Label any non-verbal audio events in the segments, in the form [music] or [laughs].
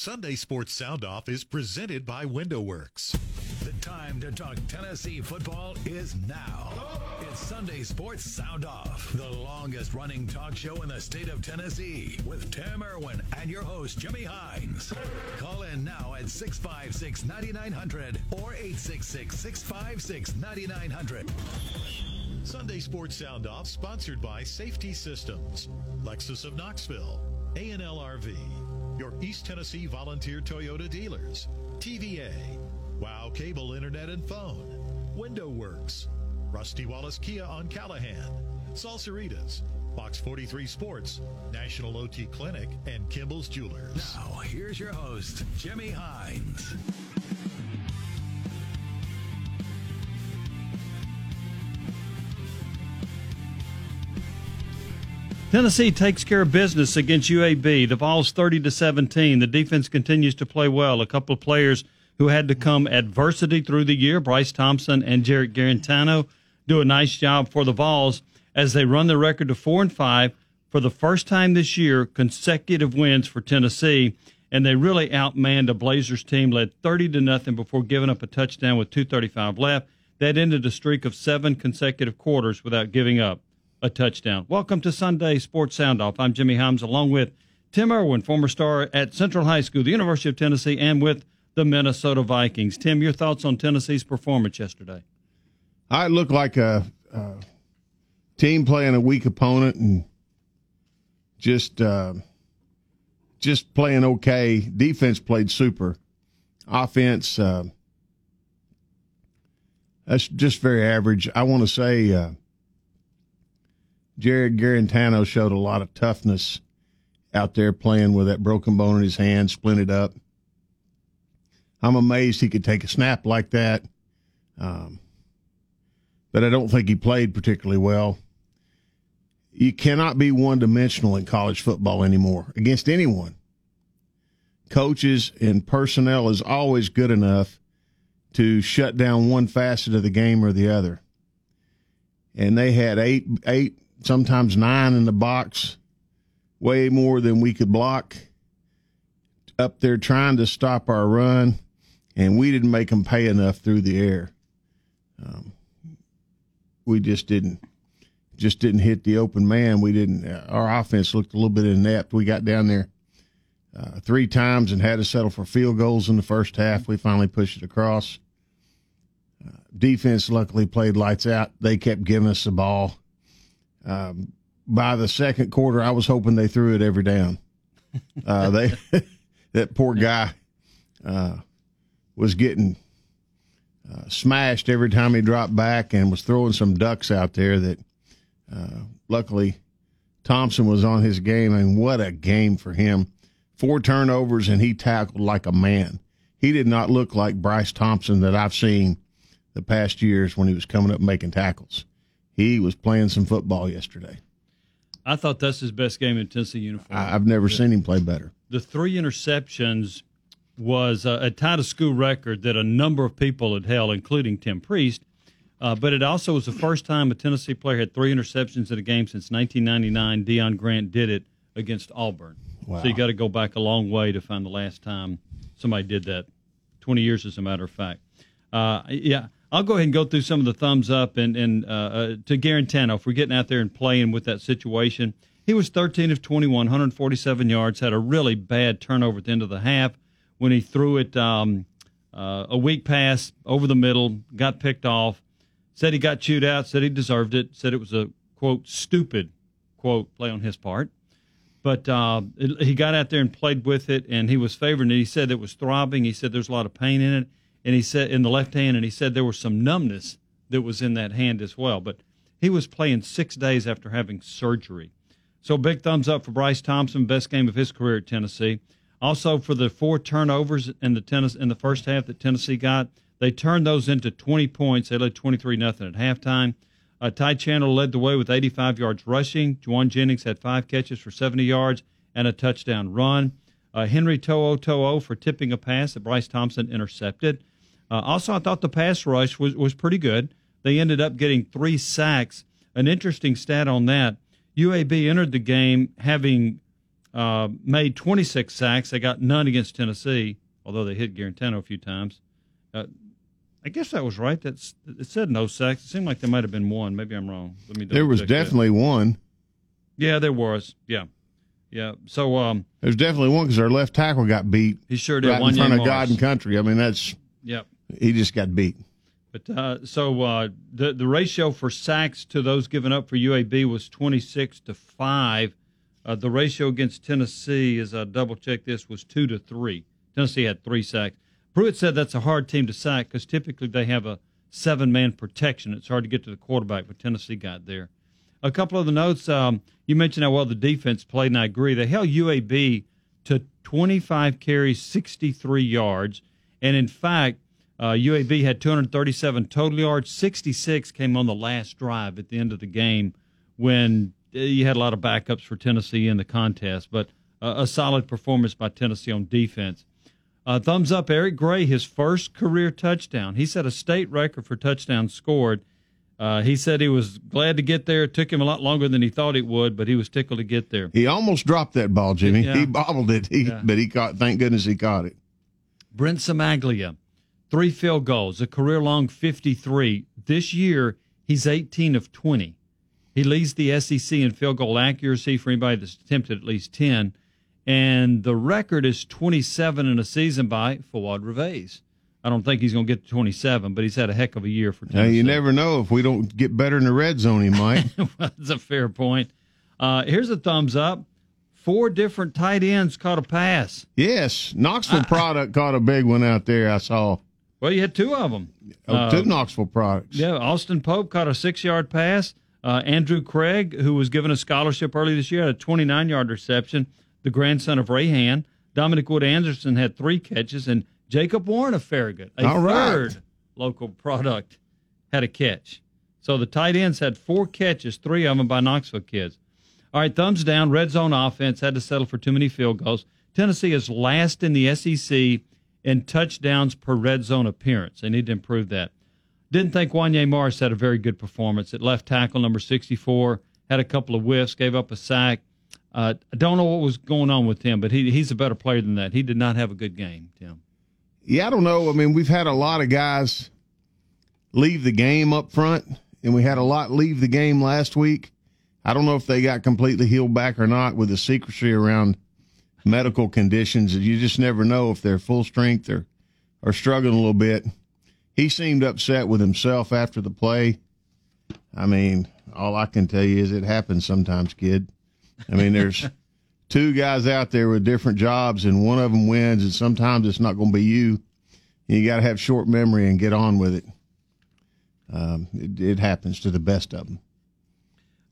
Sunday Sports Sound Off is presented by WindowWorks. The time to talk Tennessee football is now. It's Sunday Sports Sound Off, the longest running talk show in the state of Tennessee with Tim Irwin and your host, Jimmy Hyams. Call in now at 656 9900 or 866 656 9900. Sunday Sports Sound Off sponsored by Safety Systems, Lexus of Knoxville, A&L RV, your East Tennessee Volunteer Toyota dealers, TVA, Wow Cable Internet and Phone, Window Works, Rusty Wallace Kia on Callahan, Salsaritas, Fox 43 Sports, National OT Clinic, and Kimball's Jewelers. Now, here's your host, Jimmy Hyams. Tennessee takes care of business against UAB. The Vols 30 to 17. The defense continues to play well. A couple of players who had to come adversity through the year, Bryce Thompson and Jarrett Guarantano, do a nice job for the Vols as they run the record to 4 and 5 for the first time this year, consecutive wins for Tennessee, and they really outmanned a Blazers team led 30 to nothing before giving up a touchdown with 235 left. That ended a streak of 7 consecutive quarters without giving up a touchdown. Welcome to Sunday Sports Sound Off. I'm Jimmy Hyams along with Tim Irwin, former star at Central High School, the University of Tennessee, and with the Minnesota Vikings. Tim, your thoughts on Tennessee's performance yesterday? I looked like a, a team playing a weak opponent and just uh, just playing okay. Defense played super. Offense, uh, that's just very average. I want to say. Uh, Jarrett Guarantano showed a lot of toughness out there playing with that broken bone in his hand, splinted up. I'm amazed he could take a snap like that. Um, but I don't think he played particularly well. You cannot be one dimensional in college football anymore against anyone. Coaches and personnel is always good enough to shut down one facet of the game or the other. And they had eight eight sometimes nine in the box, way more than we could block up there trying to stop our run, and we didn't make them pay enough through the air. Um, we just didn't just didn't hit the open man. We didn't. Uh, our offense looked a little bit inept. We got down there uh, three times and had to settle for field goals in the first half. We finally pushed it across. Uh, defense luckily played lights out. They kept giving us the ball. Um, by the second quarter, I was hoping they threw it every down. Uh, [laughs] they [laughs] that poor guy uh, was getting uh, smashed every time he dropped back and was throwing some ducks out there. That uh, luckily Thompson was on his game, and what a game for him! Four turnovers, and he tackled like a man. He did not look like Bryce Thompson that I've seen the past years when he was coming up making tackles he was playing some football yesterday. I thought that's his best game in Tennessee uniform. I, have never the, seen him play better. The three interceptions was uh, a tied a school record that a number of people had held, including Tim Priest. Uh, but it also was the first time a Tennessee player had three interceptions in a game since 1999. Deon Grant did it against Auburn. Wow. So you got to go back a long way to find the last time somebody did that. 20 years, as a matter of fact. Uh, yeah, I'll go ahead and go through some of the thumbs up and, and uh, uh, to Guarantano if we're getting out there and playing with that situation. He was 13 of 21, 147 yards, had a really bad turnover at the end of the half when he threw it um, uh, a weak pass over the middle, got picked off, said he got chewed out, said he deserved it, said it was a, quote, stupid, quote, play on his part. But uh, it, he got out there and played with it, and he was favoring it. He said it was throbbing. He said there's a lot of pain in it and he said in the left hand, and he said there was some numbness that was in that hand as well. But he was playing six days after having surgery. So big thumbs up for Bryce Thompson, best game of his career at Tennessee. Also for the four turnovers in the tennis in the first half that Tennessee got, they turned those into 20 points. They led 23 nothing at halftime. Uh, Ty Chandler led the way with 85 yards rushing. Jauan Jennings had five catches for 70 yards and a touchdown run. Uh, Henry To'o To'o for tipping a pass that Bryce Thompson intercepted. Uh, also, I thought the pass rush was, was pretty good. They ended up getting three sacks. An interesting stat on that UAB entered the game having uh, made 26 sacks. They got none against Tennessee, although they hit Guarantano a few times. Uh, I guess that was right. That's it said no sacks. It seemed like there might have been one. Maybe I'm wrong. Let me. There was definitely that. one. Yeah, there was. Yeah, yeah. So um, there's definitely one because our left tackle got beat. He sure did. Right one in front of God and country. I mean, that's. Yep. He just got beat. But uh, so uh, the the ratio for sacks to those given up for UAB was 26 to five. Uh, the ratio against Tennessee, as I double check this, was two to three. Tennessee had three sacks. Pruitt said that's a hard team to sack because typically they have a seven man protection. It's hard to get to the quarterback, but Tennessee got there. A couple of the notes um, you mentioned how well the defense played, and I agree. They held UAB to 25 carries, 63 yards, and in fact, uh, UAB had 237 total yards. 66 came on the last drive at the end of the game when uh, you had a lot of backups for Tennessee in the contest, but uh, a solid performance by Tennessee on defense. Uh, thumbs up, Eric Gray, his first career touchdown. He set a state record for touchdowns scored. Uh, he said he was glad to get there. It took him a lot longer than he thought it would, but he was tickled to get there. He almost dropped that ball, Jimmy. Yeah. He bobbled it, he, yeah. but he caught. Thank goodness he caught it. Brent Cimaglia, three field goals, a career long 53. This year, he's 18 of 20. He leads the SEC in field goal accuracy for anybody that's attempted at least 10 and the record is 27 in a season by Fuad Reveiz. I don't think he's going to get to 27, but he's had a heck of a year for Tennessee. Now, you never know. If we don't get better in the red zone, he might. [laughs] well, that's a fair point. Uh, here's a thumbs up. Four different tight ends caught a pass. Yes, Knoxville product I, caught a big one out there. I saw. Well, you had two of them. Oh, uh, two Knoxville products. Yeah, Austin Pope caught a six-yard pass. Uh, Andrew Craig, who was given a scholarship early this year, had a 29-yard reception the grandson of Ray Hand. Dominic Wood Anderson had three catches, and Jacob Warren of Farragut, a All third right. local product, had a catch. So the tight ends had four catches, three of them by Knoxville kids. All right, thumbs down. Red zone offense had to settle for too many field goals. Tennessee is last in the SEC in touchdowns per red zone appearance. They need to improve that. Didn't think Wanya Morris had a very good performance at left tackle, number 64. Had a couple of whiffs, gave up a sack. Uh, I don't know what was going on with him, but he he's a better player than that. He did not have a good game, Tim. Yeah, I don't know. I mean, we've had a lot of guys leave the game up front, and we had a lot leave the game last week. I don't know if they got completely healed back or not with the secrecy around medical conditions. You just never know if they're full strength or, or struggling a little bit. He seemed upset with himself after the play. I mean, all I can tell you is it happens sometimes, kid. I mean, there's [laughs] two guys out there with different jobs, and one of them wins, and sometimes it's not going to be you. You got to have short memory and get on with it. Um, it. It happens to the best of them.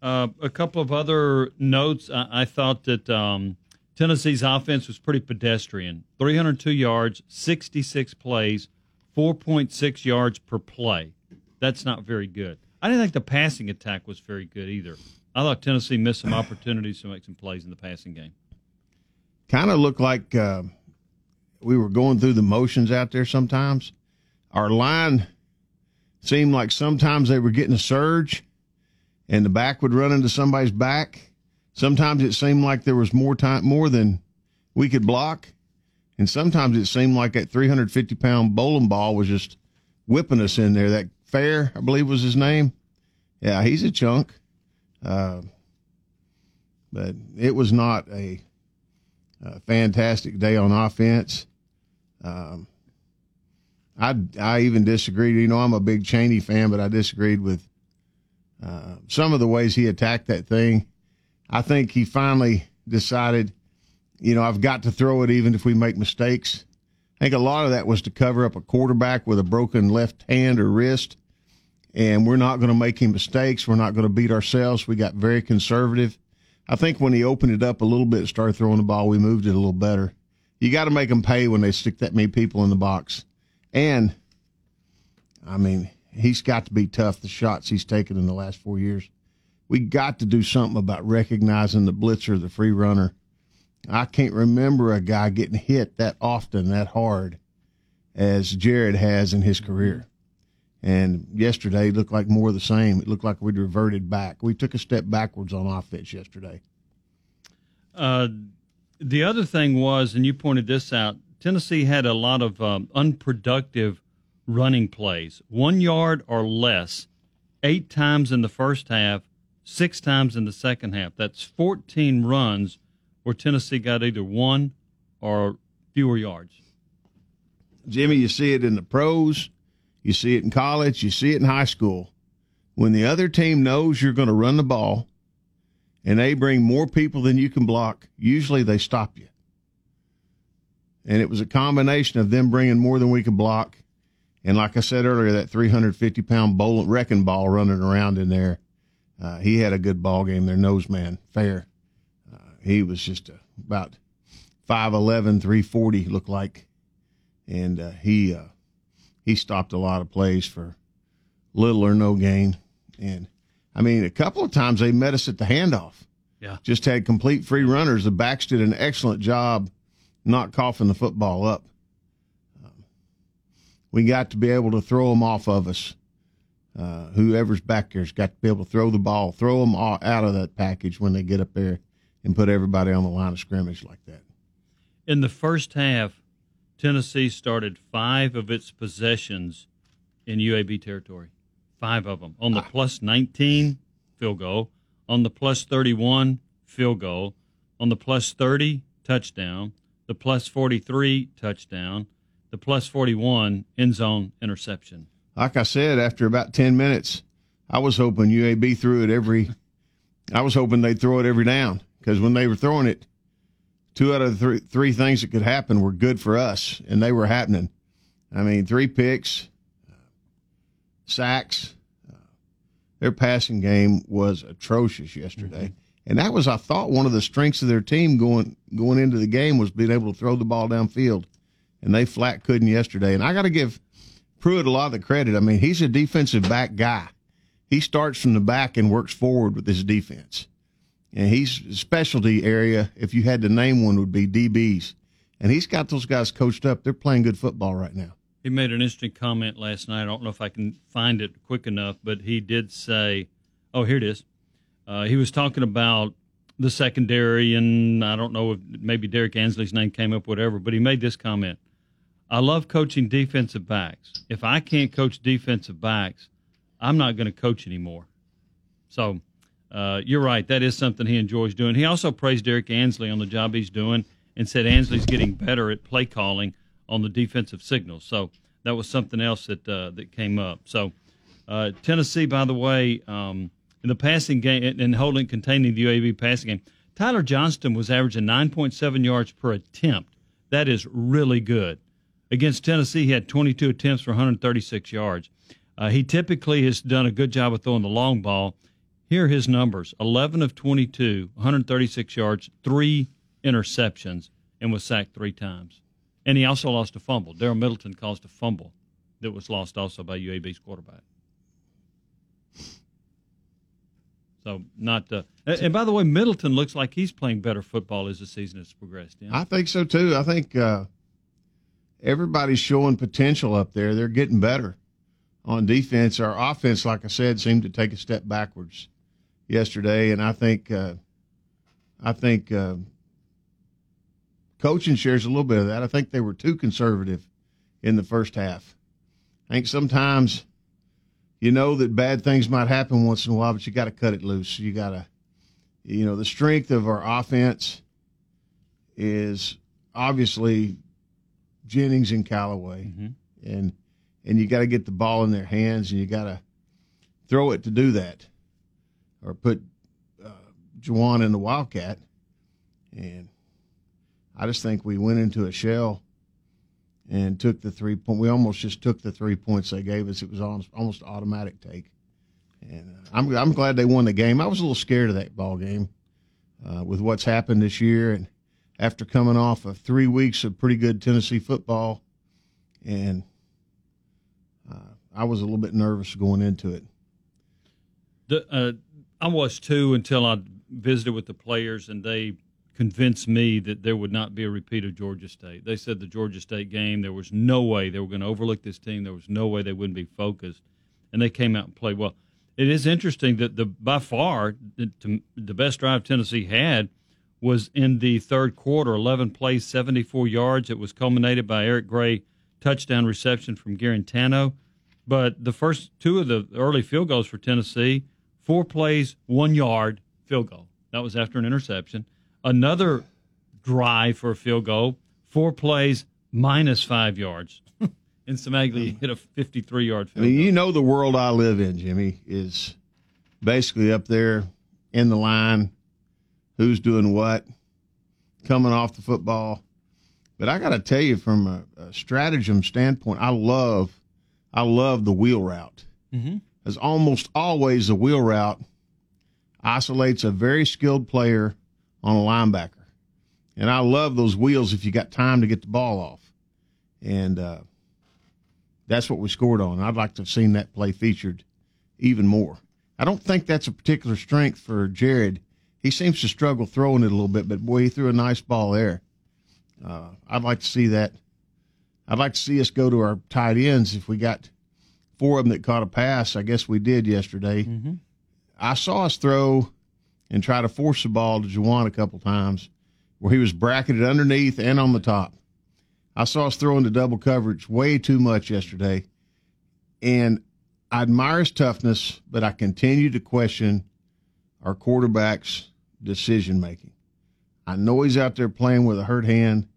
Uh, a couple of other notes. I, I thought that um, Tennessee's offense was pretty pedestrian 302 yards, 66 plays, 4.6 yards per play. That's not very good. I didn't think the passing attack was very good either. I thought Tennessee missed some opportunities to make some plays in the passing game. Kind of looked like uh, we were going through the motions out there sometimes. Our line seemed like sometimes they were getting a surge and the back would run into somebody's back. Sometimes it seemed like there was more time, more than we could block. And sometimes it seemed like that 350 pound bowling ball was just whipping us in there. That Fair, I believe was his name. Yeah, he's a chunk. Uh, but it was not a, a, fantastic day on offense. Um, I I even disagreed. You know, I'm a big Chaney fan, but I disagreed with uh, some of the ways he attacked that thing. I think he finally decided, you know, I've got to throw it even if we make mistakes. I think a lot of that was to cover up a quarterback with a broken left hand or wrist and we're not going to make any mistakes. We're not going to beat ourselves. We got very conservative. I think when he opened it up a little bit, and started throwing the ball, we moved it a little better. You got to make them pay when they stick that many people in the box. And, I mean, he's got to be tough, the shots he's taken in the last four years. We got to do something about recognizing the blitzer, the free runner. I can't remember a guy getting hit that often, that hard, as Jarrett has in his career. And yesterday looked like more of the same. It looked like we'd reverted back. We took a step backwards on offense yesterday. Uh, the other thing was, and you pointed this out, Tennessee had a lot of um, unproductive running plays, one yard or less, eight times in the first half, six times in the second half. That's 14 runs where Tennessee got either one or fewer yards. Jimmy, you see it in the pros, you see it in college, you see it in high school. When the other team knows you're going to run the ball and they bring more people than you can block, usually they stop you. And it was a combination of them bringing more than we could block. And like I said earlier, that 350 pound bowl, wrecking ball running around in there. Uh, he had a good ball game there, nose man, fair. Uh, he was just a, about 5'11, 340, looked like and uh, he uh, he stopped a lot of plays for little or no gain. And I mean, a couple of times they met us at the handoff. Yeah, just had complete free runners. The backs did an excellent job not coughing the football up. Um, we got to be able to throw them off of us. Uh, whoever's back there's got to be able to throw the ball, throw them all out of that package when they get up there, and put everybody on the line of scrimmage like that. In the first half, Tennessee started five of its possessions in UAB territory. Five of them. On the plus 19, field goal. On the plus 31, field goal. On the plus 30, touchdown. The plus 43, touchdown. The plus 41, end zone interception. Like I said, after about 10 minutes, I was hoping UAB threw it every, I was hoping they'd throw it every down because when they were throwing it, two out of the three, three things that could happen were good for us, and they were happening. I mean, three picks, sacks. Uh, their passing game was atrocious yesterday, mm-hmm. and that was, I thought, one of the strengths of their team going going into the game was being able to throw the ball downfield, and they flat couldn't yesterday. And I got to give Pruitt a lot of the credit. I mean, he's a defensive back guy. He starts from the back and works forward with his defense and he's specialty area. If you had to name one, would be DBs, and he's got those guys coached up. They're playing good football right now. He made an interesting comment last night. I don't know if I can find it quick enough, but he did say, "Oh, here it is." Uh, he was talking about the secondary, and I don't know if maybe Derrick Ansley's name came up, whatever. But he made this comment: "I love coaching defensive backs. If I can't coach defensive backs, I'm not going to coach anymore." So uh, you're right. That is something he enjoys doing. He also praised Derrick Ansley on the job he's doing and said Ansley's getting better at play calling on the defensive signals. So that was something else that uh, that came up. So uh, Tennessee, by the way, um, in the passing game and holding containing the UAB passing game, Tyler Johnston was averaging 9.7 yards per attempt. That is really good. Against Tennessee, he had 22 attempts for 136 yards. Uh, he typically has done a good job of throwing the long ball. Here are his numbers 11 of 22, 136 yards, three interceptions, and was sacked three times. And he also lost a fumble. Darrell Middleton caused a fumble that was lost also by UAB's quarterback. So not. Uh, and by the way, Middleton looks like he's playing better football as the season has progressed. Yeah? I think so too. I think uh, everybody's showing potential up there. They're getting better on defense. Our offense, like I said, seemed to take a step backwards yesterday, and I think uh, I think uh, coaching shares a little bit of that. I think they were too conservative in the first half. I think sometimes you know that bad things might happen once in a while, but you got to cut it loose. You got to, you know, the strength of our offense is obviously Jennings and Callaway, mm-hmm. and and you got to get the ball in their hands, and you got to throw it to do that or put uh, Jauan in the Wildcat. And I just think we went into a shell and took the three point. We almost just took the three points they gave us. It was almost, almost automatic take. And uh, I'm I'm glad they won the game. I was a little scared of that ball game uh, with what's happened this year, and after coming off of three weeks of pretty good Tennessee football, and uh, I was a little bit nervous going into it. The, uh, I was too until I visited with the players and they convinced me that there would not be a repeat of Georgia State. They said the Georgia State game, there was no way they were going to overlook this team. There was no way they wouldn't be focused, and they came out and played well. It is interesting that the by far the, the best drive Tennessee had was in the third quarter. 11 plays, 74 yards. It was culminated by Eric Gray touchdown reception from Guarantano. But the first two of the early field goals for Tennessee, four plays, one yard field goal. That was after an interception. Another drive for a field goal, four plays, minus five yards. [laughs] and Cimaglia hit a 53 yard field I mean, goal. you know the world I live in, Jimmy, is basically up there in the line, who's doing what, coming off the football. But I got to tell you, from a, a stratagem standpoint, I love, I love the wheel route. Mhm. As almost always, the wheel route isolates a very skilled player on a linebacker, and I love those wheels if you got time to get the ball off, and uh, that's what we scored on. I'd like to have seen that play featured even more. I don't think that's a particular strength for Jarrett. He seems to struggle throwing it a little bit, but boy, he threw a nice ball there. Uh, I'd like to see that. I'd like to see us go to our tight ends if we got four of them that caught a pass. I guess we did yesterday. I saw us throw and try to force the ball to Jauan a couple times where he was bracketed underneath and on the top. I saw us throw into double coverage way too much yesterday. And I admire his toughness, but I continue to question our quarterback's decision making. I know he's out there playing with a hurt hand,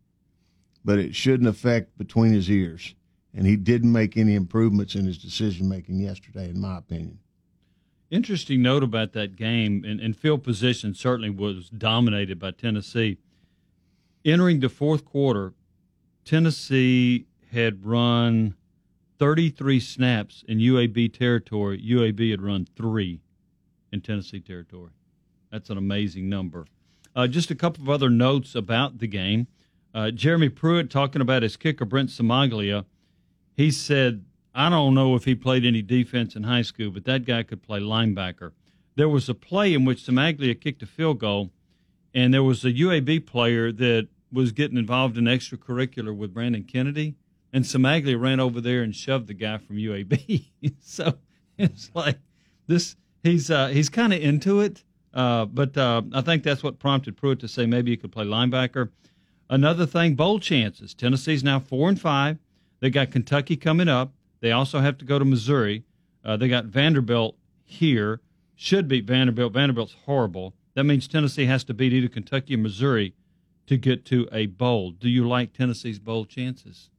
but it shouldn't affect between his ears. And he didn't make any improvements in his decision making yesterday, in my opinion. Interesting note about that game, and, and field position certainly was dominated by Tennessee. Entering the fourth quarter, Tennessee had run 33 snaps in UAB territory. UAB had run three in Tennessee territory. That's an amazing number. Uh, just a couple of other notes about the game. Uh, Jeremy Pruitt talking about his kicker, Brent Cimaglia. He said, I don't know if he played any defense in high school, but that guy could play linebacker. There was a play in which Cimaglia kicked a field goal, and there was a UAB player that was getting involved in extracurricular with Brandon Kennedy, and Cimaglia ran over there and shoved the guy from UAB. [laughs] so it's like this. He's uh, he's kind of into it, uh, but uh, I think that's what prompted Pruitt to say maybe you could play linebacker. Another thing, bowl chances. Tennessee's now four and five. They got Kentucky coming up. They also have to go to Missouri. Uh, they got Vanderbilt here. Should beat Vanderbilt. Vanderbilt's horrible. That means Tennessee has to beat either Kentucky or Missouri to get to a bowl. Do you like Tennessee's bowl chances?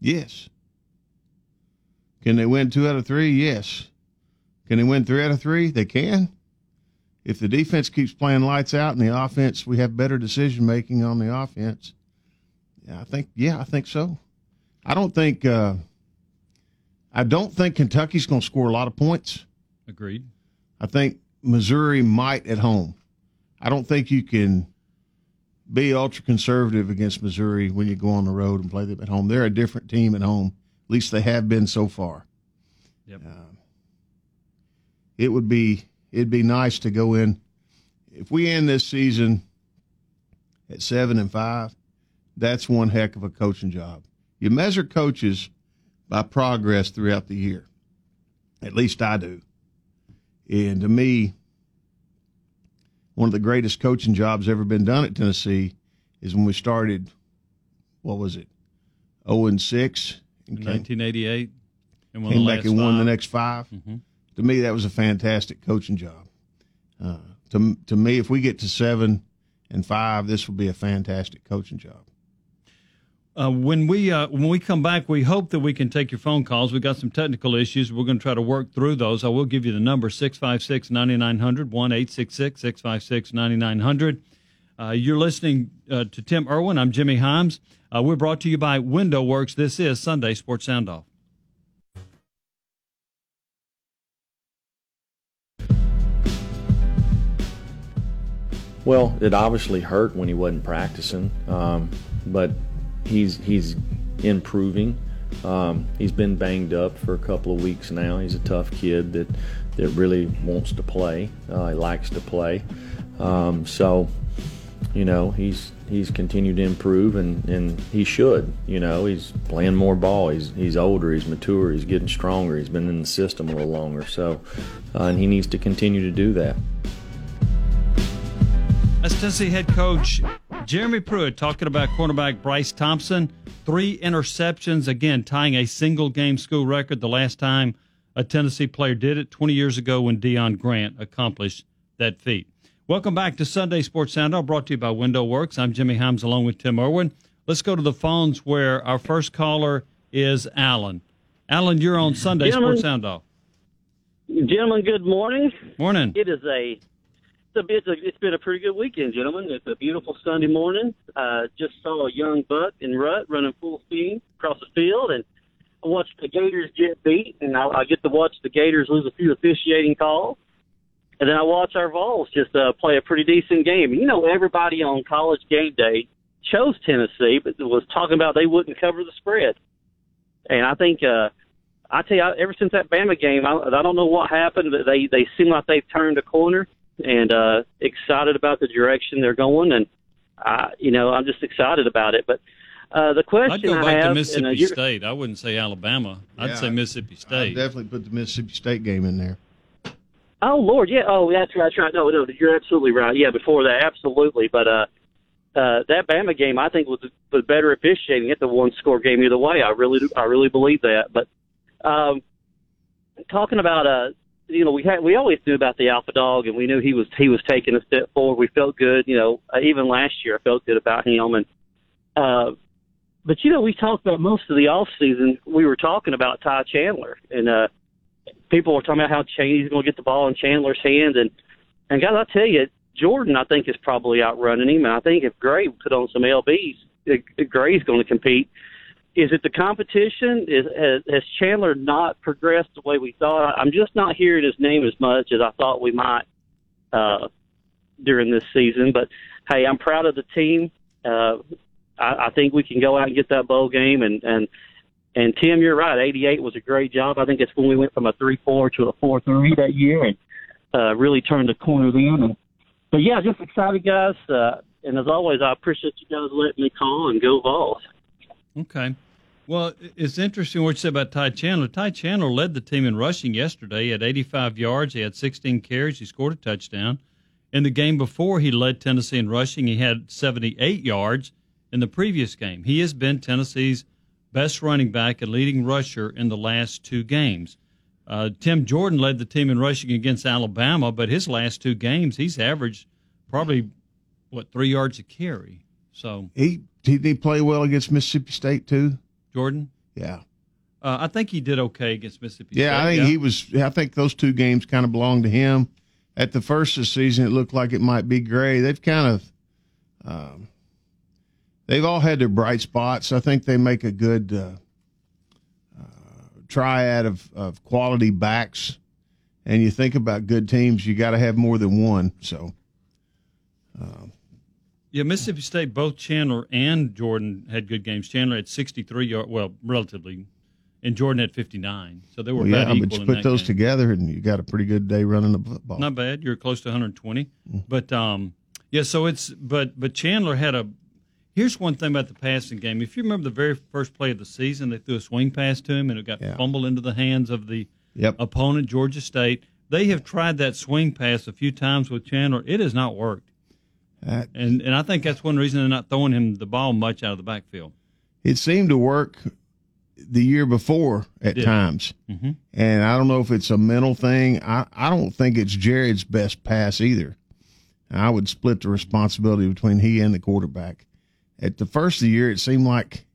Yes. Can they win two out of three? Yes. Can they win three out of three? They can. If the defense keeps playing lights out and the offense, we have better decision making on the offense. Yeah, I think. Yeah, I think so. I don't think. Uh, I don't think Kentucky's going to score a lot of points. Agreed. I think Missouri might at home. I don't think you can be ultra conservative against Missouri when you go on the road and play them at home. They're a different team at home. At least they have been so far. Yep. It would be it'd be nice to go in if we end this season at seven and five. That's one heck of a coaching job. You measure coaches by progress throughout the year. At least I do. And to me, one of the greatest coaching jobs ever been done at Tennessee is when we started. What was it? Zero and six. In and 1988, and came back and won the next 5 Mhm. To me, that was a fantastic coaching job. Uh, to to me, if we get to seven and five, this will be a fantastic coaching job. Uh, when we uh, when we come back, we hope that we can take your phone calls. We've got some technical issues. We're going to try to work through those. I will give you the number 656 9900 1 866 656 9900. Uh, You're listening uh, to Tim Irwin. I'm Jimmy Hyams. Uh, we're brought to you by Window Works. This is Sunday Sports Sound Off. Well, it obviously hurt when he wasn't practicing, um, but he's he's improving. Um, he's been banged up for a couple of weeks now. He's a tough kid that that really wants to play. Uh, he likes to play. Um, so, you know, he's he's continued to improve, and, and he should. You know, he's playing more ball. He's he's older. He's mature. He's getting stronger. He's been in the system a little longer. So, uh, and he needs to continue to do that. That's Tennessee head coach Jeremy Pruitt talking about cornerback Bryce Thompson. Three interceptions, again, tying a single game school record the last time a Tennessee player did it 20 years ago when Deon Grant accomplished that feat. Welcome back to Sunday Sports Sound brought to you by Window Works. I'm Jimmy Hyams along with Tim Irwin. Let's go to the phones where our first caller is Alan. Alan, you're on Sunday Gentlemen. Sports Sound Off. Gentlemen, good morning. Morning. It is a a, it's, a, it's been a pretty good weekend, gentlemen. It's a beautiful Sunday morning. Uh, just saw a young buck in rut running full speed across the field, and I watched the Gators get beat, and I, I get to watch the Gators lose a few officiating calls. And then I watch our Vols just uh, play a pretty decent game. You know, everybody on college game day chose Tennessee, but was talking about they wouldn't cover the spread. And I think uh, I tell you, ever since that Bama game, I, I don't know what happened, but they they seem like they've turned a corner and uh, excited about the direction they're going. And I, you know, I'm just excited about it. But uh, the question I'd go I back have, to and, uh, Mississippi you're- State. I wouldn't say Alabama. I'd Yeah, say Mississippi I State. definitely put the Mississippi State game in there. Oh Lord, yeah. Oh, that's right. That's right. No, no, you're absolutely right. Yeah, before that, absolutely. But uh, uh, that Bama game, I think was was better officiating. It's a one score game either way. I really, do- I really believe that. But um, talking about uh, you know, we had we always knew about the alpha dog, and we knew he was he was taking a step forward. We felt good. You know, uh, even last year, I felt good about him. And uh, but you know, we talked about most of the off season. We were talking about Ty Chandler and. uh people were talking about how Chan- he's going to get the ball in Chandler's hands, and and guys, I tell you, Jordan, I think is probably outrunning him, and I think if Gray put on some lbs, uh, Gray's going to compete. Is it the competition? Is has, has Chandler not progressed the way we thought? I'm just not hearing his name as much as I thought we might uh, during this season. But hey, I'm proud of the team. Uh, I, I think we can go out and get that bowl game, and and and Tim, you're right. 88 was a great job. I think it's when we went from a 3-4 to a 4-3 that year, and uh, really turned the corner then. And, but yeah, just excited, guys. Uh, and as always, I appreciate you guys letting me call and go Vols. Okay. Well, it's interesting what you said about Ty Chandler. Ty Chandler led the team in rushing yesterday. at 85 yards. He had 16 carries. He scored a touchdown. In the game before, he led Tennessee in rushing. He had 78 yards in the previous game. He has been Tennessee's best running back and leading rusher in the last two games. Uh, Tim Jordan led the team in rushing against Alabama, but his last two games, he's averaged probably, what, three yards a carry. So, He did he play well against Mississippi State too? Jordan? Yeah. Uh, I think he did okay against Mississippi Yeah, State. I think he was. I think those two games kind of belonged to him. At the first of the season, it looked like it might be Gray. They've kind of, um, they've all had their bright spots. I think they make a good uh, uh, triad of, of quality backs. And you think about good teams, you got to have more than one. So Yeah, Mississippi State, both Chandler and Jordan had good games. Chandler had 63 yards, well, relatively, and Jordan had 59. So they were yeah, about equal but you in put those game. together, and you got a pretty good day running the football. Not bad. You're close to 120. Mm. But um, yeah, so it's but but Chandler had a. Here's one thing about the passing game. If you remember the very first play of the season, they threw a swing pass to him, and it got Yeah. fumbled into the hands of the Yep. opponent, Georgia State. They have tried that swing pass a few times with Chandler. It has not worked. And and I think that's one reason they're not throwing him the ball much out of the backfield. it seemed to work the year before at times. Mhm. And I don't know if it's a mental thing. I, I don't think it's Jarrett's best pass either. I would split the responsibility between he and the quarterback. At the first of the year, it seemed like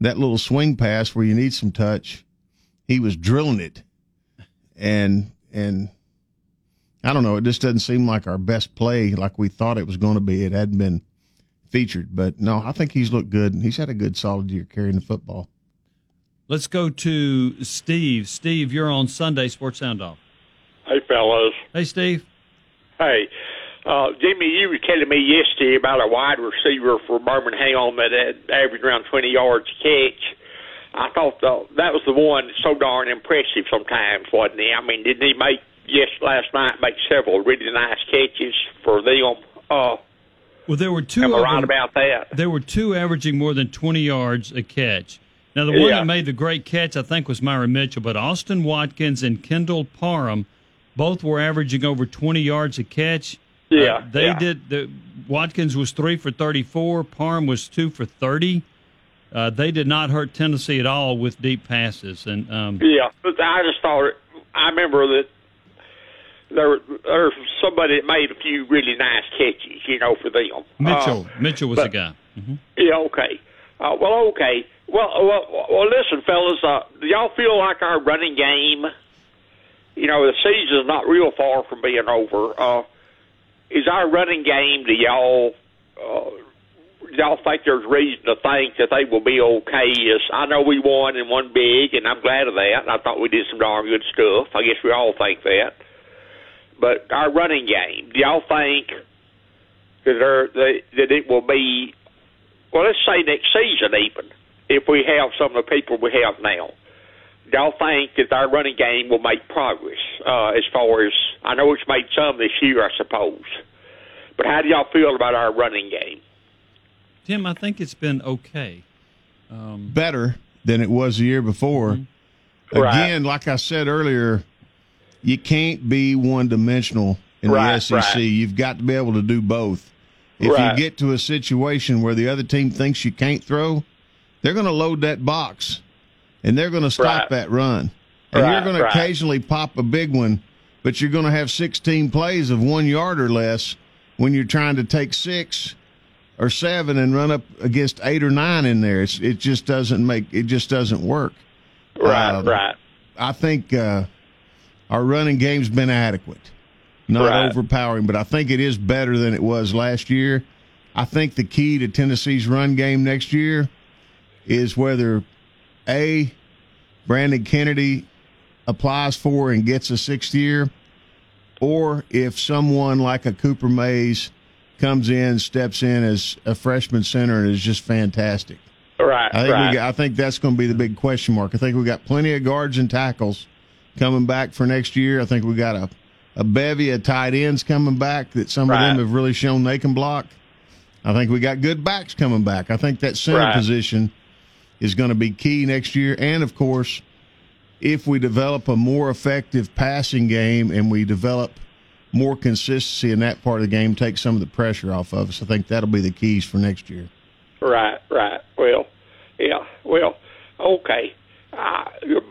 that little swing pass where you need some touch, he was drilling it. And, and I don't know, it just doesn't seem like our best play like we thought it was going to be. It hadn't been featured, but no, I think he's looked good. He's had a good solid year carrying the football. Let's go to Steve. Steve, you're on Sunday Sports Sound Off. Hey, fellas. Hey, Steve. Hey, uh, Jimmy, you were telling me yesterday about a wide receiver for Birmingham that had averaged around 20 yards catch. I thought the, that was the one so darn impressive sometimes, wasn't he? I mean, didn't he make, yes, last night, made several really nice catches for them? Uh, Well, there were two. am I right them- about that? There were two averaging more than 20 yards a catch. Now, the one Yeah. that made the great catch, I think, was Myron Mitchell, but Austin Watkins and Kendall Parham both were averaging over 20 yards a catch. Yeah, Uh, they yeah. did. The, Watkins was three for 34. Parham was two for 30. Uh, they did not hurt Tennessee at all with deep passes. And um, yeah, but I just thought I remember that there there was somebody that made a few really nice catches, you know, for them. Mitchell, Uh, Mitchell was but- the guy. hmm Yeah, okay. Uh, well, okay. Well, well, well listen, fellas. Uh, do y'all feel like our running game? You know, the season's not real far from being over. Uh, is our running game? Do y'all? Uh, y'all think there's reason to think that they will be okay? Yes, I know we won and won big, and I'm glad of that. I thought we did some darn good stuff. I guess we all think that. But our running game, do y'all think that, there, that, that it will be well, let's say next season even, if we have some of the people we have now, y'all think that our running game will make progress uh, as far as I know it's made some this year, I suppose. But how do y'all feel about our running game? Tim, I think it's been okay. Um, better than it was the year before. Mm-hmm. Right. Again, like I said earlier, you can't be one dimensional in Right, the SEC. right. You've got to be able to do both. If Right. you get to a situation where the other team thinks you can't throw, they're going to load that box and they're going to stop that run. And you're going to occasionally pop a big one, but you're going to have 16 plays of one yard or less when you're trying to take six or seven and run up against eight or nine in there. It's, it just doesn't make it just doesn't work. Right, Um, right. I think uh, our running game's been adequate, not Right. overpowering, but I think it is better than it was last year. I think the key to Tennessee's run game next year is whether a Brandon Kennedy applies for and gets a sixth year, or if someone like a Cooper Mays comes in, steps in as a freshman center and is just fantastic. Right, I think right. got, I think that's going to be the big question mark. I think we got plenty of guards and tackles coming back for next year. I think we got a a bevy of tight ends coming back that some of them have really shown they can block. I think we got good backs coming back. I think that center Right. position is going to be key next year. And of course, if we develop a more effective passing game and we develop more consistency in that part of the game, take some of the pressure off of us. I think that'll be the keys for next year. Right, right. Well, yeah. Well, okay. Uh,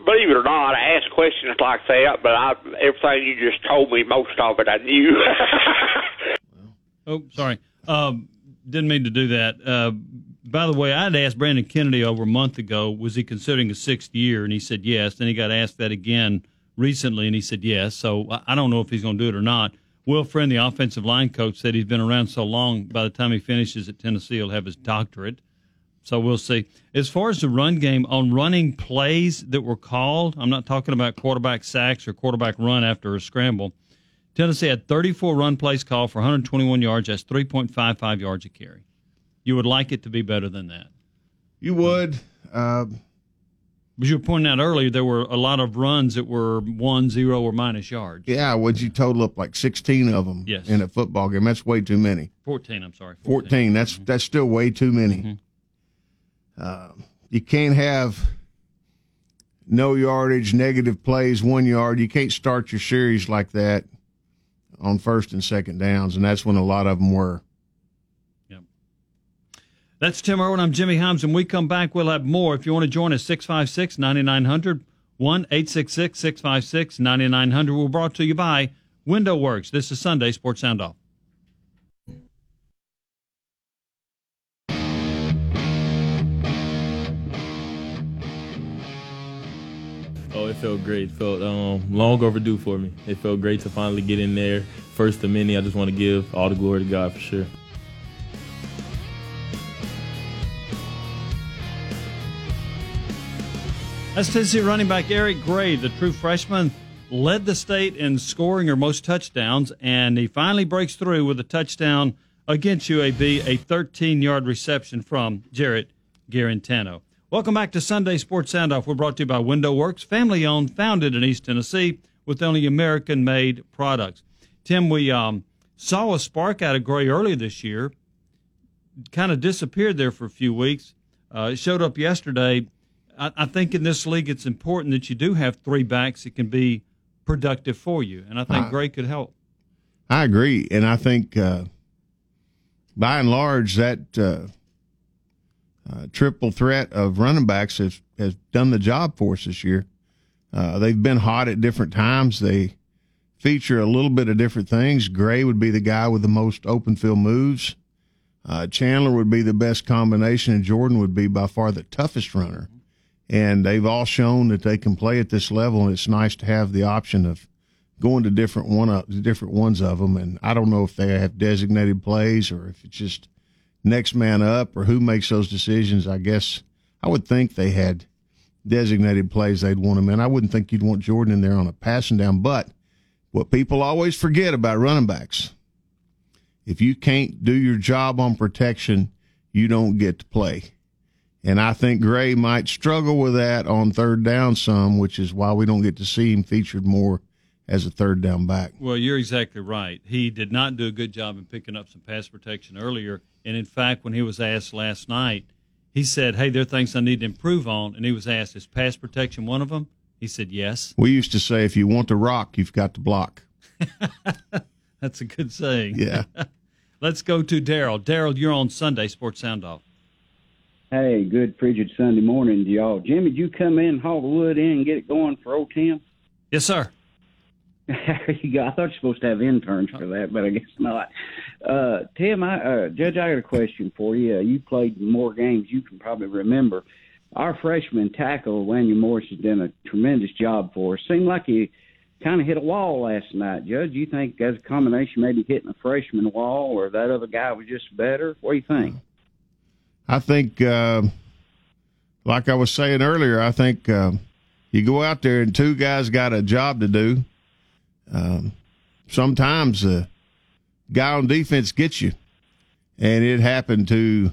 believe it or not, I ask questions like that, but I, everything you just told me, most of it I knew. [laughs] Oh, sorry. Um, didn't mean to do that. Uh, by the way, I'd asked Brandon Kennedy over a month ago, was he considering a sixth year? And he said yes. Then he got asked that again recently, and he said yes. So I- I don't know if he's going to do it or not. Will Friend, the offensive line coach, said he's been around so long, by the time he finishes at Tennessee, he'll have his doctorate. So we'll see. As far as the run game, on running plays that were called, I'm not talking about quarterback sacks or quarterback run after a scramble. Tennessee had 34 run plays called for 121 yards. That's 3.55 yards a carry. You would like it to be better than that. You would. Uh, But you were pointing out earlier, there were a lot of runs that were one, zero, or minus yards. Yeah, would you total up like sixteen of them Yes. in a football game? That's way too many. 14, I'm sorry. 14 That's that's still way too many. Uh, you can't have no yardage, negative plays, one yard. You can't start your series like that on first and second downs, and that's when a lot of them were. That's Tim Irwin. I'm Jimmy Hyams. When we come back, we'll have more. If you want to join us, 656 9900, 1 866 656 9900. We're brought to you by Window Works. This is Sunday Sports Sound Off. It felt great. It felt um, long overdue for me. It felt great to finally get in there. First of many. I just want to give all the glory to God for sure. That's Tennessee running back Eric Gray, the true freshman, led the state in scoring or most touchdowns, and he finally breaks through with a touchdown against UAB, a 13 yard reception from Jarrett Guarantano. Welcome back to Sunday Sports Sound Off. We're brought to you by Window Works, family owned, founded in East Tennessee with only American made products. Tim, we um, saw a spark out of Gray earlier this year, kind of disappeared there for a few weeks. Uh, it showed up yesterday. I, I think in this league, it's important that you do have three backs that can be productive for you, and I think Uh, Gray could help. I agree, and I think uh, by and large, that uh, uh, triple threat of running backs has, has done the job for us this year. Uh, they've been hot at different times. They feature a little bit of different things. Gray would be the guy with the most open field moves. Uh, Chandler would be the best combination, and Jordan would be by far the toughest runner. And they've all shown that they can play at this level, and it's nice to have the option of going to different one uh, different ones of them. And I don't know if they have designated plays or if it's just next man up or who makes those decisions. I guess I would think they had designated plays they'd want him in. I wouldn't think you'd want Jordan in there on a passing down. But what people always forget about running backs if you can't do your job on protection, you don't get to play. And I think Gray might struggle with that on third down some, which is why we don't get to see him featured more as a third down back. Well, you're exactly right. He did not do a good job in picking up some pass protection earlier. And in fact, when he was asked last night, he said, Hey, there are things I need to improve on. And he was asked, Is pass protection one of them? He said, Yes. We used to say, If you want to rock, you've got to block. [laughs] That's a good saying. Yeah. [laughs] Let's go to Daryl. Daryl, you're on Sunday Sports Sound Off. Hey, good frigid Sunday morning to y'all. Jimmy, did you come in, haul the wood in, and get it going for old Tim? Yes, sir. [laughs] there you go. I thought you're supposed to have interns for that, but I guess not. Uh, Tim, I, uh, Judge, I got a question for you. Uh, you played more games you can probably remember. Our freshman tackle, Wanya Morris, has done a tremendous job for us. Seemed like he kind of hit a wall last night, Judge. You think as a combination, maybe hitting a freshman wall, or that other guy was just better? What do you think? I think, uh, like I was saying earlier, I think uh, you go out there and two guys got a job to do. Um, sometimes a guy on defense gets you, and it happened to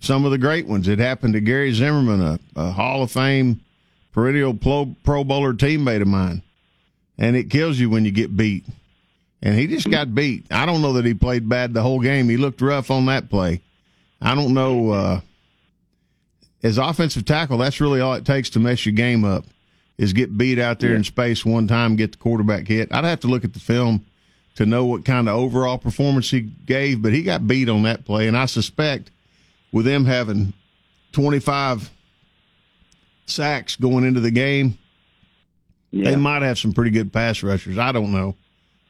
some of the great ones. It happened to Gary Zimmerman, a, a Hall of Fame perennial pro, pro bowler teammate of mine, and it kills you when you get beat. And he just got beat. I don't know that he played bad the whole game. He looked rough on that play. I don't know. Uh, as offensive tackle, that's really all it takes to mess your game up is get beat out there yeah. in space one time, get the quarterback hit. I'd have to look at the film to know what kind of overall performance he gave, but he got beat on that play. And I suspect with them having 25 sacks going into the game, yeah. they might have some pretty good pass rushers. I don't know.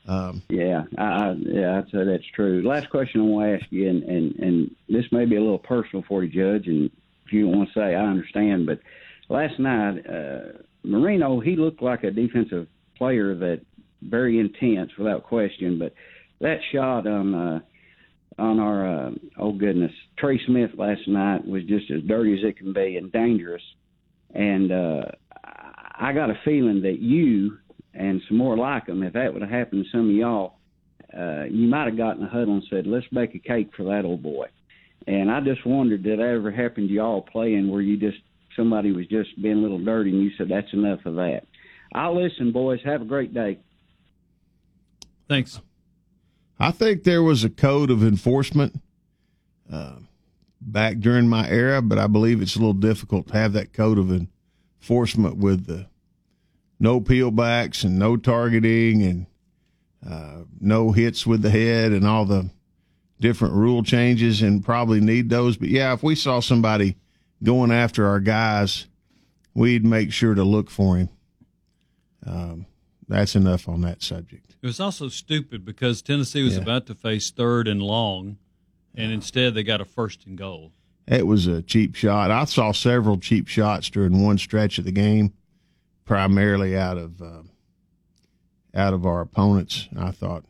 Um, yeah, I, yeah, I'd say that's true. Last question I want to ask you, and, and, and this may be a little personal for you, Judge, and if you don't want to say, I understand, but last night, uh, Marino, he looked like a defensive player that very intense without question, but that shot on uh, on our uh, oh goodness Trey Smith last night was just as dirty as it can be and dangerous. And uh, I got a feeling that you and some more like them, if that would have happened to some of y'all, uh, you might have gotten a huddle and said, "Let's bake a cake for that old boy." And I just wondered, did that ever happen to y'all playing where you just somebody was just being a little dirty and you said, "That's enough of that." I'll listen, boys. Have a great day. Thanks. I think there was a code of enforcement. Uh, back during my era, but I believe it's a little difficult to have that code of enforcement with the no peelbacks and no targeting and uh, no hits with the head and all the different rule changes and probably need those. But yeah, if we saw somebody going after our guys, we'd make sure to look for him. Um, that's enough on that subject. It was also stupid because Tennessee was yeah. about to face third and long and instead they got a first and goal. It was a cheap shot. I saw several cheap shots during one stretch of the game, primarily out of uh, out of our opponents. I thought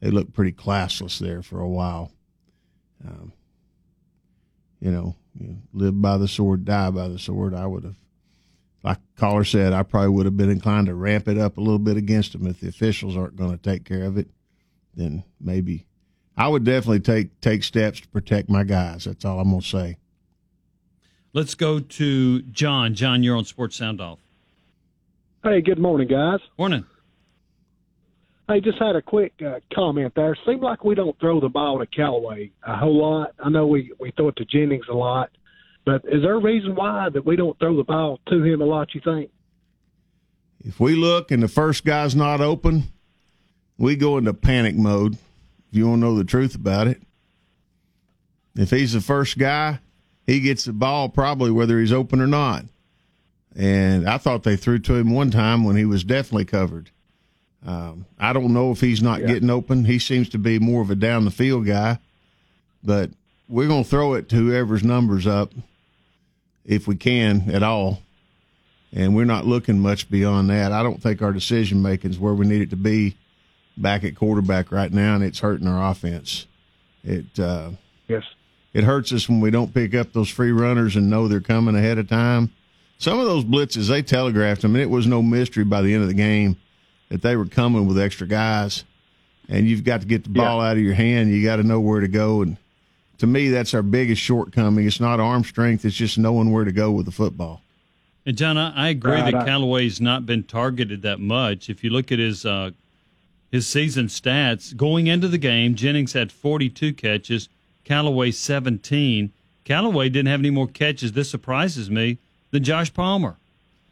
they looked pretty classless there for a while. Um, you know, you live by the sword, die by the sword. I would have, like caller said, I probably would have been inclined to ramp it up a little bit against them if the officials aren't going to take care of it. Then maybe I would definitely take take steps to protect my guys. That's all I'm gonna say. Let's go to John. John, you're on Sports Sound Off. Hey, good morning, guys. Morning. Hey, just had a quick uh, comment there. Seems like we don't throw the ball to Callaway a whole lot. I know we we throw it to Jennings a lot, but is there a reason why that we don't throw the ball to him a lot? You think? If we look and the first guy's not open, we go into panic mode If you want to know the truth about it, if he's the first guy, he gets the ball probably whether he's open or not. And I thought they threw to him one time when he was definitely covered. Um, I don't know if he's not Yeah. getting open. He seems to be more of a down the field guy, but we're going to throw it to whoever's numbers up if we can at all. And we're not looking much beyond that. I don't think our decision making is where we need it to be back at quarterback right now, and it's hurting our offense. It uh, Yes. it hurts us when we don't pick up those free runners and know they're coming ahead of time. Some of those blitzes they telegraphed them, and it was no mystery by the end of the game that they were coming with extra guys. And you've got to get the ball out of your hand. You got to know where to go. And to me, that's our biggest shortcoming. It's not arm strength; it's just knowing where to go with the football. And John, I, I agree Right, that I- Callaway's not been targeted that much. If you look at his uh, his season stats going into the game, Jennings had 42 catches, Callaway 17. Callaway didn't have any more catches. This surprises me than Josh Palmer.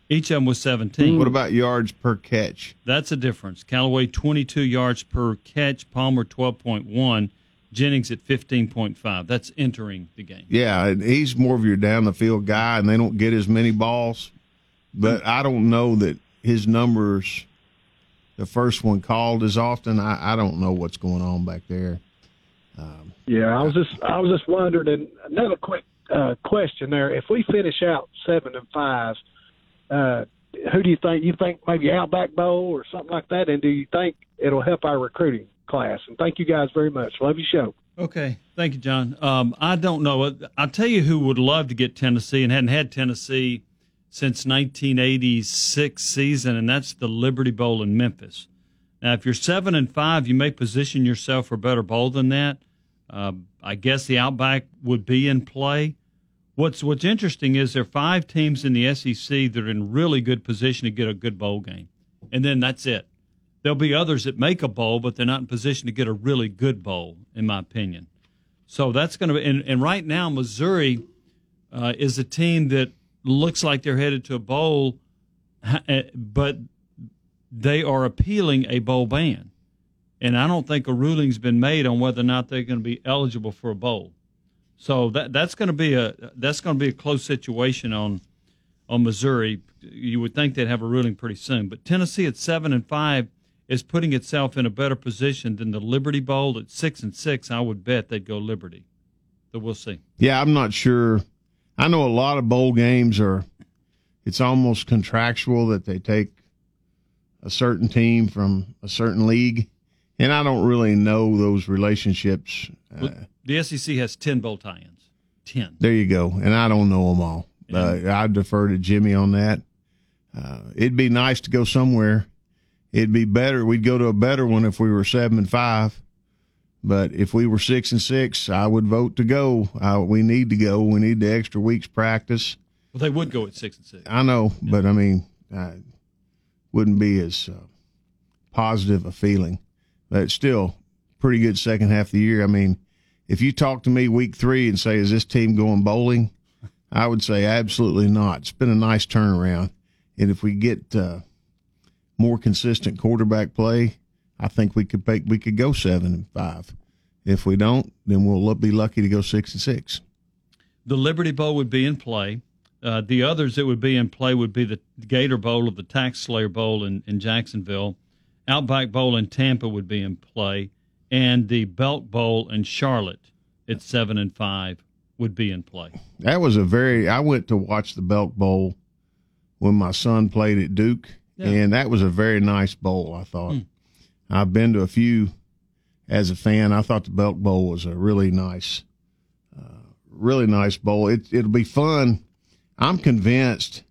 Each of them was 17. What about yards per catch? That's a difference. Callaway 22 yards per catch, Palmer 12.1, Jennings at 15.5. That's entering the game. Yeah, and he's more of your down the field guy, and they don't get as many balls. But I don't know that his numbers, the first one called as often. I, I don't know what's going on back there. Yeah, I was just I was just wondering. And another quick uh, question there: If we finish out seven and five, uh, who do you think? You think maybe Outback Bowl or something like that? And do you think it'll help our recruiting class? And thank you guys very much. Love your show. Okay, thank you, John. Um, I don't know. I'll tell you who would love to get Tennessee and hadn't had Tennessee since 1986 season, and that's the Liberty Bowl in Memphis. Now, if you're seven and five, you may position yourself for a better bowl than that. Uh, I guess the Outback would be in play. What's What's interesting is there are five teams in the SEC that are in really good position to get a good bowl game, and then that's it. There'll be others that make a bowl, but they're not in position to get a really good bowl, in my opinion. So that's going to be, and, and right now, Missouri uh, is a team that looks like they're headed to a bowl, eh, but they are appealing a bowl ban. And I don't think a ruling's been made on whether or not they're going to be eligible for a bowl. So that that's going to be a that's going to be a close situation on on Missouri. You would think they'd have a ruling pretty soon, but Tennessee at seven and five is putting itself in a better position than the Liberty Bowl at six and six. I would bet they'd go Liberty, but we'll see. Yeah, I'm not sure. I know a lot of bowl games are. It's almost contractual that they take a certain team from a certain league, and I don't really know those relationships. Uh, The SEC has ten bowl tie-ins. Ten. There you go. And I don't know them all. Uh, I defer to Jimmy on that. Uh, it'd be nice to go somewhere. It'd be better. We'd go to a better one if we were seven and five. But if we were six and six, I would vote to go. Uh, we need to go. We need the extra week's practice. Well, they would go at six and six. I know, but I mean, uh, wouldn't be as uh, positive a feeling. But still pretty good second half of the year. I mean, if you talk to me week three and say, "Is this team going bowling?" I would say absolutely not. It's been a nice turnaround, and if we get uh, more consistent quarterback play, I think we could make, we could go seven and five. If we don't, then we'll be lucky to go six and six. The Liberty Bowl would be in play. Uh, the others that would be in play would be the Gator Bowl or the Tax Slayer Bowl in, in Jacksonville. Outback Bowl in Tampa would be in play, and the Belk Bowl in Charlotte at seven and five would be in play. That was a very. I went to watch the Belk Bowl when my son played at Duke, Yeah. and that was a very nice bowl. I thought. Hmm. I've been to a few as a fan. I thought the Belk Bowl was a really nice, uh, really nice bowl. It, it'll be fun. I'm convinced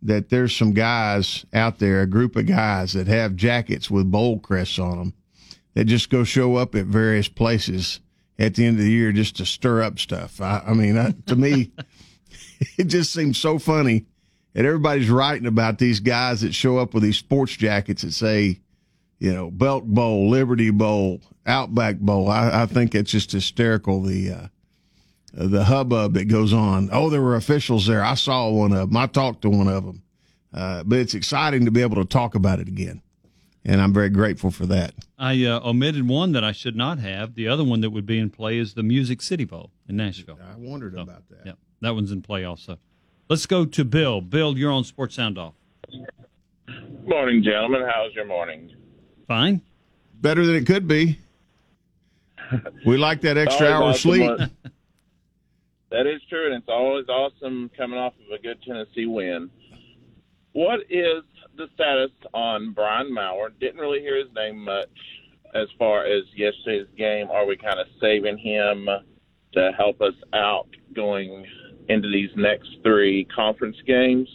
that there's some guys out there, a group of guys that have jackets with bowl crests on them that just go show up at various places at the end of the year just to stir up stuff. I, I mean, that, to me, [laughs] it just seems so funny that everybody's writing about these guys that show up with these sports jackets that say, you know, Belk Bowl, Liberty Bowl, Outback Bowl. I, I think it's just hysterical. The uh, the hubbub that goes on. Oh, there were officials there. I saw one of them. I talked to one of them. Uh, but it's exciting to be able to talk about it again. And I'm very grateful for that. I uh, omitted one that I should not have. The other one that would be in play is the Music City Bowl in Nashville. I wondered so, about that. Yeah, that one's in play also. Let's go to Bill. Bill, you're on Sports Sound Off. Morning, gentlemen. How's your morning? Fine. Better than it could be. We like that extra hour of sleep. that is true, and it's always awesome coming off of a good Tennessee win. What is the status on Brian Maurer? Didn't really hear his name much as far as yesterday's game. Are we kind of saving him to help us out going into these next three conference games?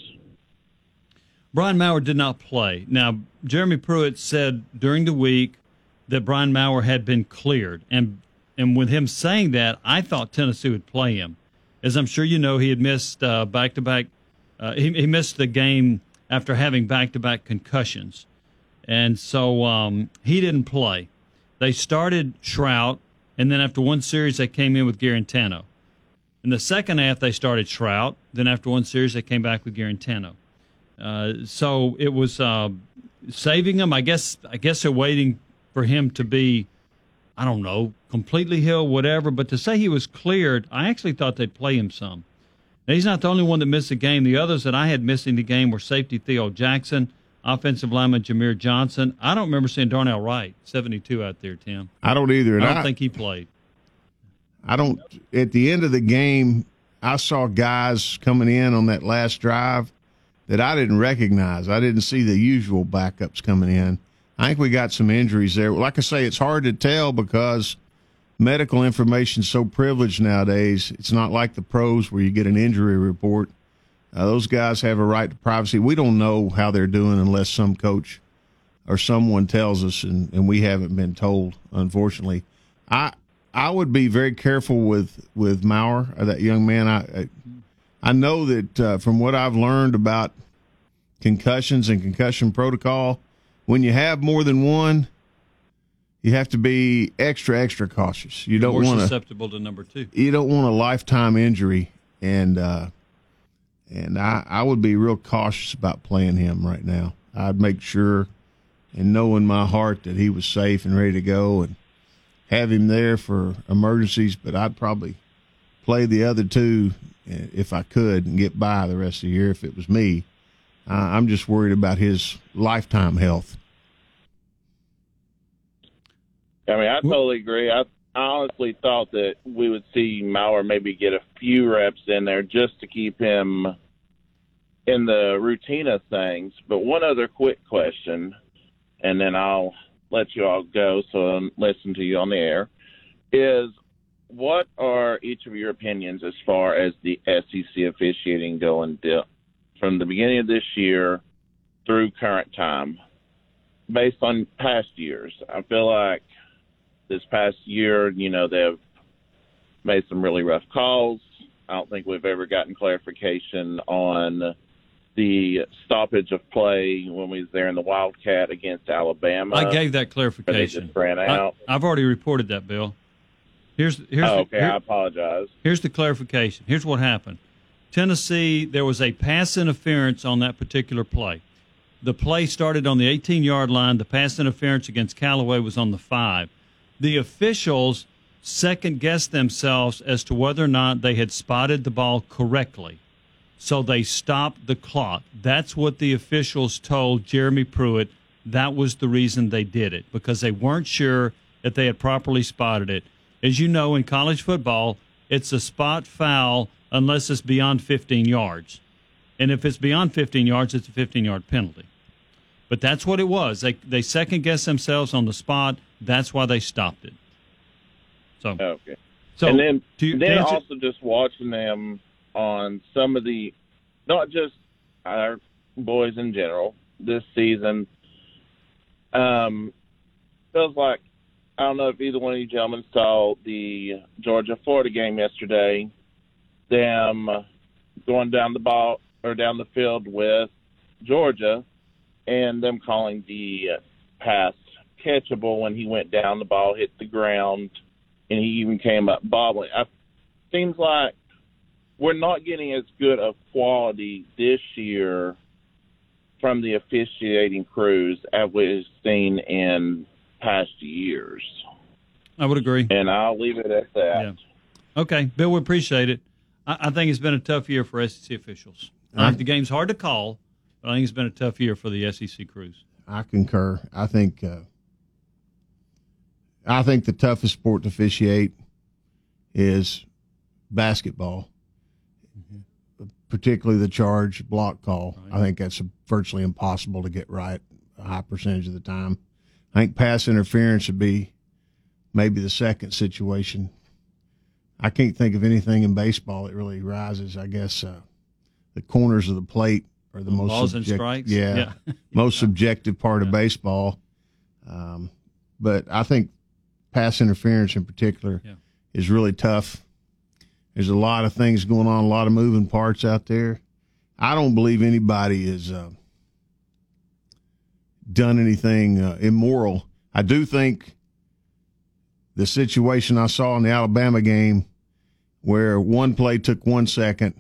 Brian Maurer did not play. Now, Jeremy Pruitt said during the week that Brian Maurer had been cleared, and and with him saying that, I thought Tennessee would play him. As I'm sure you know, he had missed back to back. He, he missed the game after having back to back concussions, and so um, he didn't play. They started Shrout, and then after one series, they came in with Guarantano. In the second half, they started Shrout. Then after one series, they came back with Guarantano. Uh, so it was uh, saving him. I guess. I guess they're waiting for him to be, I don't know, completely healed, whatever. But to say he was cleared, I actually thought they'd play him some. Now, he's not the only one that missed the game. The others that I had missing the game were safety Theo Jackson, offensive lineman Jahmir Johnson. I don't remember seeing Darnell Wright, 72 out there, Tim. I don't either. I don't I, think he played. I don't. At the end of the game, I saw guys coming in on that last drive that I didn't recognize. I didn't see the usual backups coming in. I think we got some injuries there. Like I say, it's hard to tell because medical information so privileged nowadays. It's not like the pros where you get an injury report. Uh, those guys have a right to privacy. We don't know how they're doing unless some coach or someone tells us, and, and we haven't been told, unfortunately. I I would be very careful with with Maurer, uh, that young man. I I, know that uh, from what I've learned about concussions and concussion protocol, when you have more than one, you have to be extra extra cautious. You don't want susceptible to number two. You don't want a lifetime injury, and uh, and I I would be real cautious about playing him right now. I'd make sure and know in my heart that he was safe and ready to go, and have him there for emergencies. But I'd probably play the other two if I could and get by the rest of the year if it was me. Uh, I'm just worried about his lifetime health. I mean, I totally agree. I, honestly thought that we would see Maurer maybe get a few reps in there just to keep him in the routine of things. But one other quick question, and then I'll let you all go so I listen to you on the air, is what are each of your opinions as far as the SEC officiating going from the beginning of this year through current time, based on past years? I feel like this past year, you know, they've made some really rough calls. I don't think we've ever gotten clarification on the stoppage of play when we was there in the Wildcat against Alabama. I gave that clarification. ran out. I, have already reported that, Bill. Here's here's oh, okay. The, here, I apologize. Here's the clarification. Here's what happened. Tennessee, there was a pass interference on that particular play. The play started on the 18 yard line. The pass interference against Callaway was on the five. The officials second guessed themselves as to whether or not they had spotted the ball correctly. So they stopped the clock. That's what the officials told Jeremy Pruitt. That was the reason they did it because they weren't sure that they had properly spotted it. As you know, in college football, it's a spot foul unless it's beyond 15 yards. And if it's beyond 15 yards, it's a 15 yard penalty. But that's what it was. They, they second guessed themselves on the spot. That's why they stopped it. So, okay. So, and then, to, then to also just watching them on some of the, not just our boys in general this season, um, feels like I don't know if either one of you gentlemen saw the Georgia Florida game yesterday. Them going down the ball or down the field with Georgia, and them calling the uh, pass catchable when he went down. The ball hit the ground, and he even came up bobbling. It seems like we're not getting as good of quality this year from the officiating crews as we've seen in past years. I would agree. And I'll leave it at that. Yeah. Okay, Bill, we appreciate it. I, I think it's been a tough year for SEC officials. I think the game's hard to call, but I think it's been a tough year for the SEC crews. I concur. I think uh, I think the toughest sport to officiate is basketball, particularly the charge block call. I think that's virtually impossible to get right a high percentage of the time. I think pass interference would be maybe the second situation. I can't think of anything in baseball that really rises. I guess uh, the corners of the plate are the most Balls and strikes? Yeah, Yeah. [laughs] most subjective part of baseball. Um, but I think pass interference in particular Yeah. is really tough. There's a lot of things going on, a lot of moving parts out there. I don't believe anybody has uh, done anything uh, immoral. I do think the situation I saw in the Alabama game where one play took one second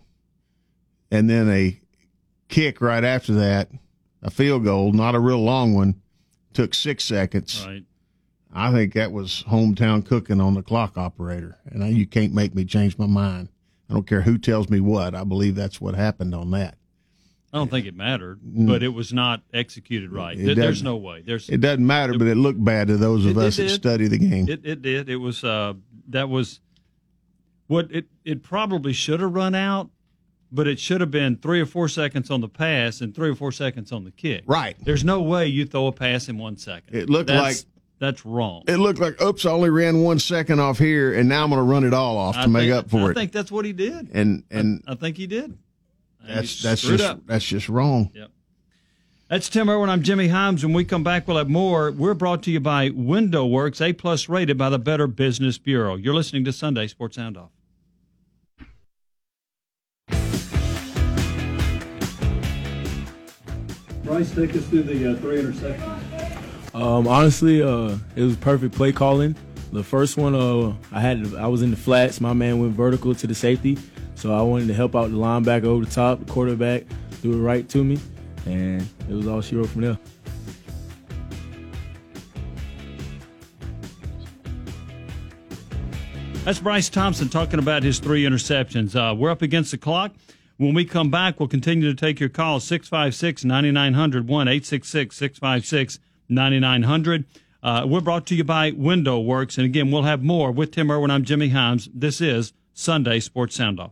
and then a kick right after that, a field goal, not a real long one, took six seconds. Right. I think that was hometown cooking on the clock operator, and I, you can't make me change my mind. I don't care who tells me what. I believe that's what happened on that. I don't think it mattered, but it was not executed right. It There's no way. There's It doesn't matter, but it looked bad to those of It- it us that study the game. It, it did. It was uh, that was what it it probably should have run out, but it should have been three or four seconds on the pass and three or four seconds on the kick. Right. There's no way you throw a pass in one second. It looked That's- like- that's wrong. It looked like, oops, I only ran one second off here, and now I'm going to run it all off to I make think- up for I it. I think that's what he did. and and I think he did. that's that's just up. that's just wrong. Yep. That's Tim Irwin. I'm Jimmy Hyams. When we come back, we'll have more. We're brought to you by Window Works, A plus rated by the Better Business Bureau. You're listening to Sunday Sports Sound Off. Bryce, take us through the uh, three interceptions. Um, honestly, uh, it was perfect play calling. The first one, uh, I had I was in the flats. My man went vertical to the safety, so I wanted to help out the linebacker over the top. The quarterback threw it right to me, and it was all she wrote from there. That's Bryce Thompson talking about his three interceptions. Uh, we're up against the clock. When we come back, we'll continue to take your calls 656 9900 1 866 656 9900. Uh, We're brought to you by Window Works. And again, we'll have more with Tim Irwin. I'm Jimmy Hyams. This is Sunday Sports Sound Off.